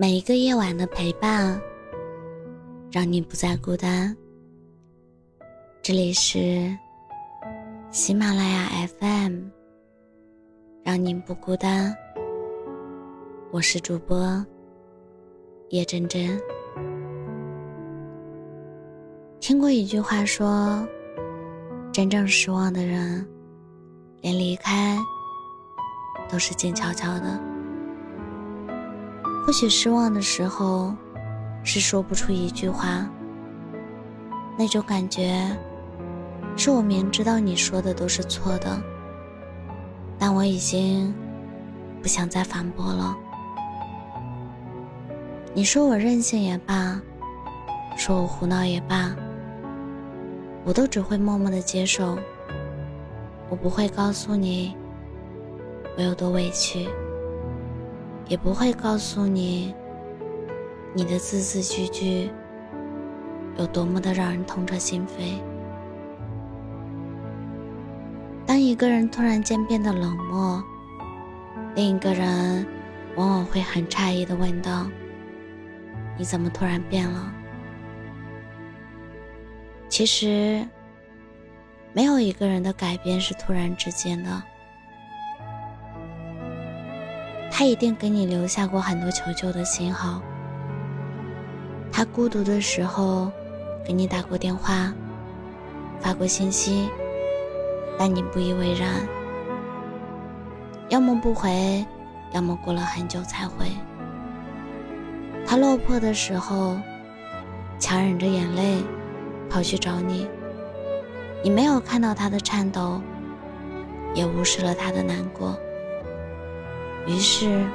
每一个夜晚的陪伴，让你不再孤单。这里是喜马拉雅 FM，让你不孤单。我是主播叶真真。听过一句话说，真正失望的人，连离开都是静悄悄的。或许失望的时候，是说不出一句话。那种感觉，是我明知道你说的都是错的，但我已经不想再反驳了。你说我任性也罢，说我胡闹也罢，我都只会默默的接受。我不会告诉你我有多委屈。也不会告诉你，你的字字句句有多么的让人痛彻心扉。当一个人突然间变得冷漠，另一个人往往会很诧异的问道：“你怎么突然变了？”其实，没有一个人的改变是突然之间的。他一定给你留下过很多求救的信号。他孤独的时候，给你打过电话，发过信息，但你不以为然，要么不回，要么过了很久才回。他落魄的时候，强忍着眼泪跑去找你，你没有看到他的颤抖，也无视了他的难过。于是，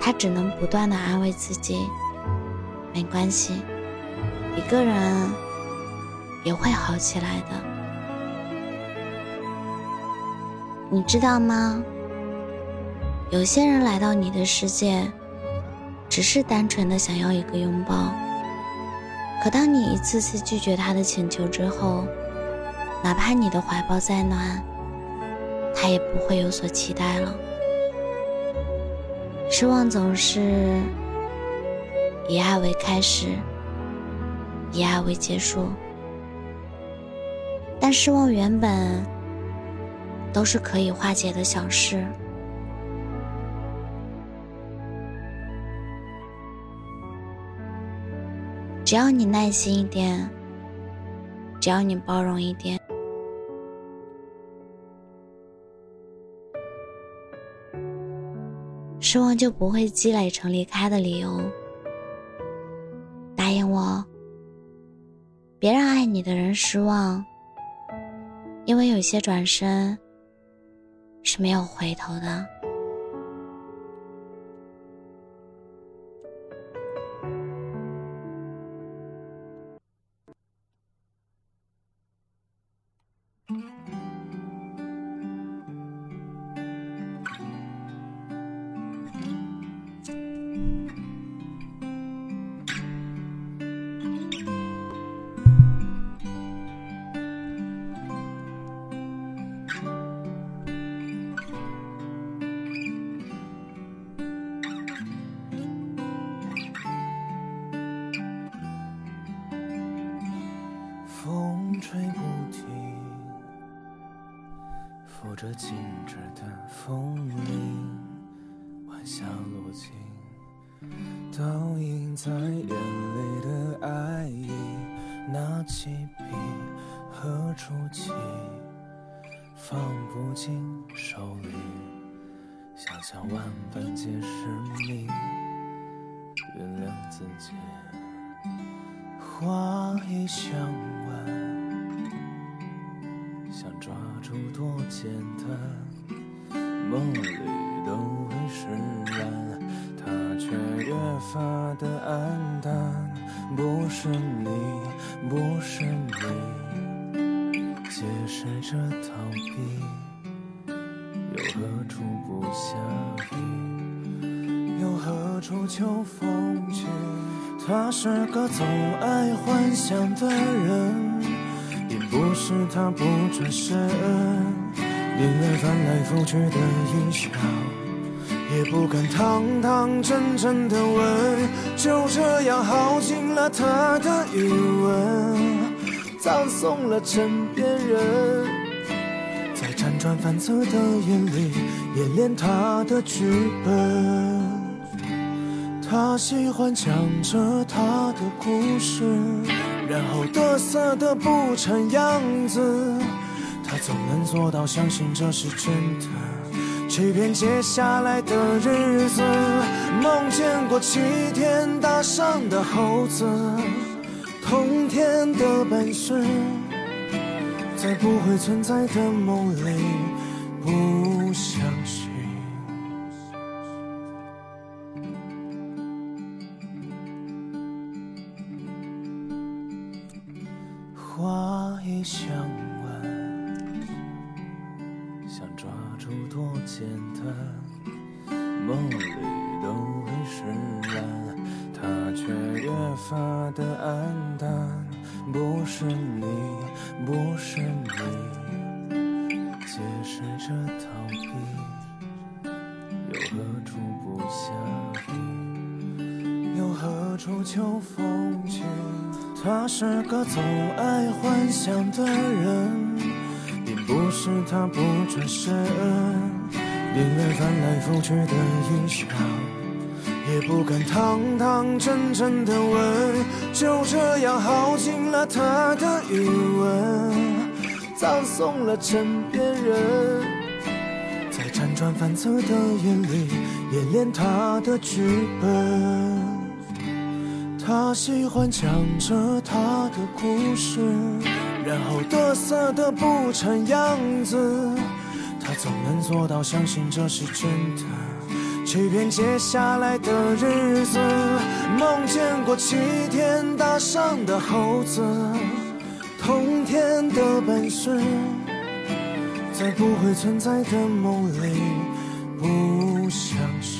他只能不断的安慰自己：“没关系，一个人也会好起来的。”你知道吗？有些人来到你的世界，只是单纯的想要一个拥抱。可当你一次次拒绝他的请求之后，哪怕你的怀抱再暖，他也不会有所期待了。失望总是以爱为开始，以爱为结束，但失望原本都是可以化解的小事。只要你耐心一点，只要你包容一点。失望就不会积累成离开的理由。答应我，别让爱你的人失望，因为有些转身是没有回头的。扶着静止的风铃，晚霞落尽，倒映在眼里的爱意。拿起笔，何处起？放不进手里，想想万般皆是命，原谅自己。花已香简单，梦里都会释然，他却越发的黯淡。不是你，不是你，解释着逃避，又何处不下雨？又何处秋风起？他是个总爱幻想的人。不是他不转身，迎来翻来覆去的一笑，也不敢堂堂正正的问，就这样耗尽了他的余温，葬送了枕边人，在辗转反侧的夜里演练他的剧本。他喜欢讲着他的故事，然后得瑟的不成样子。他总能做到相信这是真的。欺骗接下来的日子，梦见过齐天大圣的猴子，通天的本事，在不会存在的梦里，不相信。花一香梦里都会释然，他却越发的黯淡。不是你，不是你，解释着逃避，又何处不下雨？又何处秋风起？他是个总爱幻想的人。不是他不转身，宁愿翻来覆去的一笑，也不敢堂堂正正的问，就这样耗尽了他的余温，葬送了枕边人，在辗转反侧的夜里演练他的剧本。他喜欢讲着他的故事。然后得瑟的不成样子，他总能做到相信这是真的，欺骗接下来的日子。梦见过齐天大圣的猴子，通天的本事，在不会存在的梦里，不相信。